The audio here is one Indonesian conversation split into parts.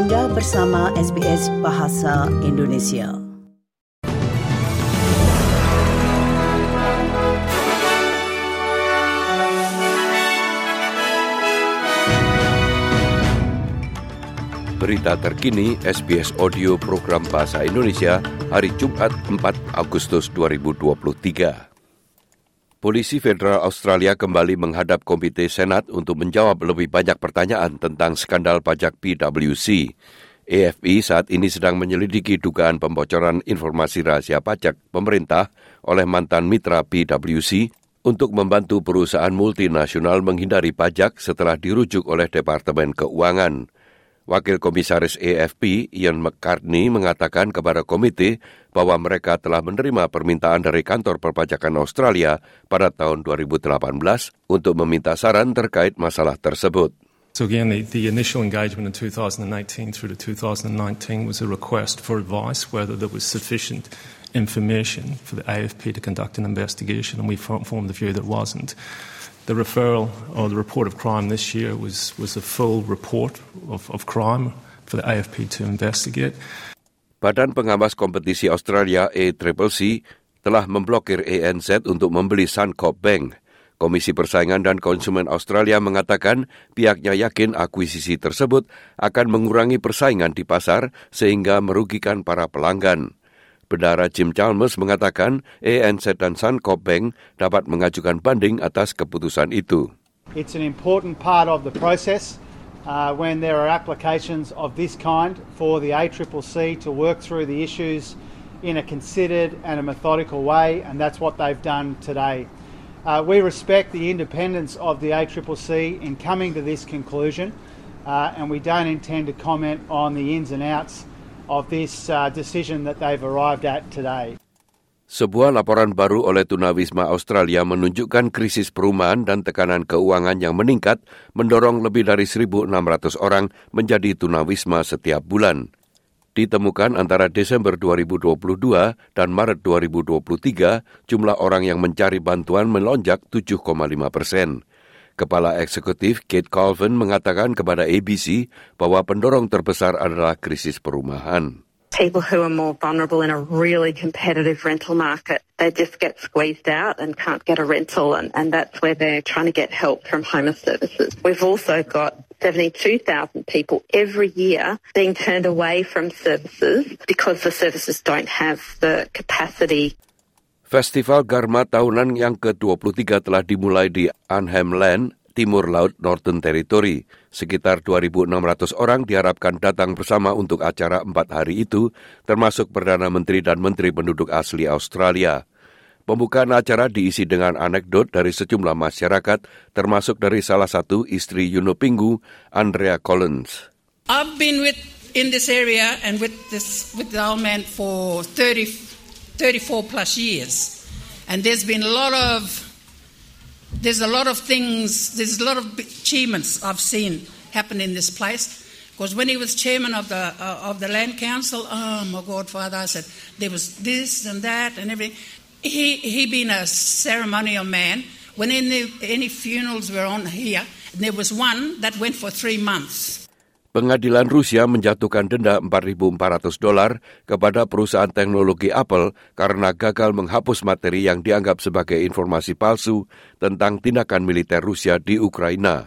Anda bersama SBS Bahasa Indonesia. Berita terkini SBS Audio Program Bahasa Indonesia hari Jumat 4 Agustus 2023. Polisi Federal Australia kembali menghadap Komite Senat untuk menjawab lebih banyak pertanyaan tentang skandal pajak PwC. AFP saat ini sedang menyelidiki dugaan pembocoran informasi rahasia pajak pemerintah oleh mantan mitra PwC untuk membantu perusahaan multinasional menghindari pajak setelah dirujuk oleh Departemen Keuangan. Wakil Komisaris AFP Ian McCartney mengatakan kepada komite bahwa mereka telah menerima permintaan dari kantor perpajakan Australia pada tahun 2018 untuk meminta saran terkait masalah tersebut. So again, the, the initial engagement in 2018 through to 2019 was a request for advice whether there was sufficient information for the AFP to conduct an investigation, and we formed the view there wasn't. The referral or the report of crime this year was, was a full report of, of crime for the AFP to investigate. Badan Pengawas Kompetisi Australia ACCC telah memblokir ANZ untuk membeli Suncorp Bank. Komisi Persaingan dan Konsumen Australia mengatakan pihaknya yakin akuisisi tersebut akan mengurangi persaingan di pasar sehingga merugikan para pelanggan. Bendara Jim Chalmers mengatakan ANZ dan Suncorp Bank dapat mengajukan banding atas keputusan itu. It's an important part of the process uh, when there are applications of this kind for the ACCC to work through the issues in a considered and a methodical way, and that's what they've done today. Uh, we respect the independence of the ACCC in coming to this conclusion, uh, and we don't intend to comment on the ins and outs of this uh, decision that they've arrived at today. Sebuah laporan baru oleh Tunawisma Australia menunjukkan krisis perumahan dan tekanan keuangan yang meningkat mendorong lebih dari 1.600 orang menjadi tunawisma setiap bulan. Ditemukan antara Desember 2022 dan Maret 2023, jumlah orang yang mencari bantuan melonjak 7,5 persen. Kepala Eksekutif Kate Colvin mengatakan kepada ABC bahwa pendorong terbesar adalah krisis perumahan. People who are more vulnerable in a really competitive rental market, they just get squeezed out and can't get a rental, and, and that's where they're trying to get help from Home Services. We've also got 72,000 people every year being turned away from services because the services don't have the capacity Festival Garma tahunan yang ke-23 telah dimulai di Anham Land, Timur Laut Northern Territory. Sekitar 2.600 orang diharapkan datang bersama untuk acara empat hari itu, termasuk Perdana Menteri dan Menteri Penduduk Asli Australia. Pembukaan acara diisi dengan anekdot dari sejumlah masyarakat, termasuk dari salah satu istri Yuno Pinggu, Andrea Collins. I've been with in this area and with this with the old man for 30 34 plus years. And there's been a lot of there's a lot of things, there's a lot of achievements I've seen happen in this place. Because when he was chairman of the uh, of the land council, oh my God, Father, I said there was this and that and everything. He he been a ceremonial man. When any any funerals were on here, there was one that went for three months. Pengadilan Rusia menjatuhkan denda 4.400 dolar kepada perusahaan teknologi Apple karena gagal menghapus materi yang dianggap sebagai informasi palsu tentang tindakan militer Rusia di Ukraina.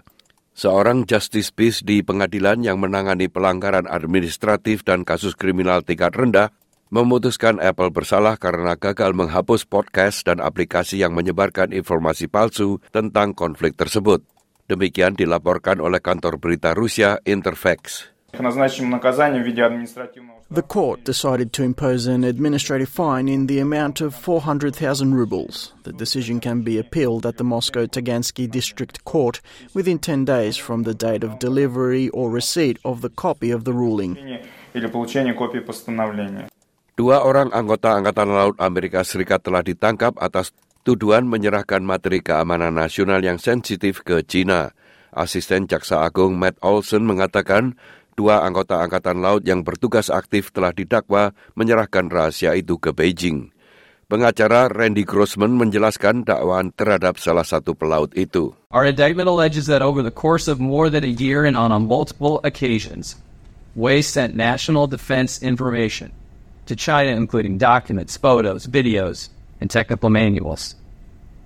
Seorang justice peace di pengadilan yang menangani pelanggaran administratif dan kasus kriminal tingkat rendah memutuskan Apple bersalah karena gagal menghapus podcast dan aplikasi yang menyebarkan informasi palsu tentang konflik tersebut. Demikian dilaporkan oleh kantor berita Rusia Interfax. The court decided to impose an administrative fine in the amount of 400,000 rubles. The decision can be appealed at the Moscow Tagansky District Court within 10 days from the date of delivery or receipt of the copy of the ruling. Dua orang anggota Angkatan Laut Amerika Serikat telah ditangkap atas tuduhan menyerahkan materi keamanan nasional yang sensitif ke China. Asisten Jaksa Agung Matt Olson mengatakan dua anggota Angkatan Laut yang bertugas aktif telah didakwa menyerahkan rahasia itu ke Beijing. Pengacara Randy Grossman menjelaskan dakwaan terhadap salah satu pelaut itu. Our indictment alleges that over the course of more than a year and on multiple occasions, Wei sent national defense information to China, including documents, photos, videos, and technical manuals.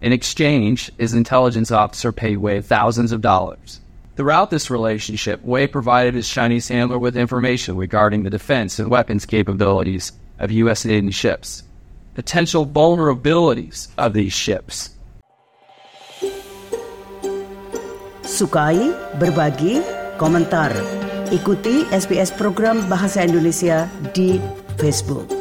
In exchange, his intelligence officer paid Wei thousands of dollars. Throughout this relationship, Wei provided his Chinese handler with information regarding the defense and weapons capabilities of U.S. Navy ships, potential vulnerabilities of these ships. Sukai, berbagi, komentar. Ikuti SBS program Bahasa Indonesia di Facebook.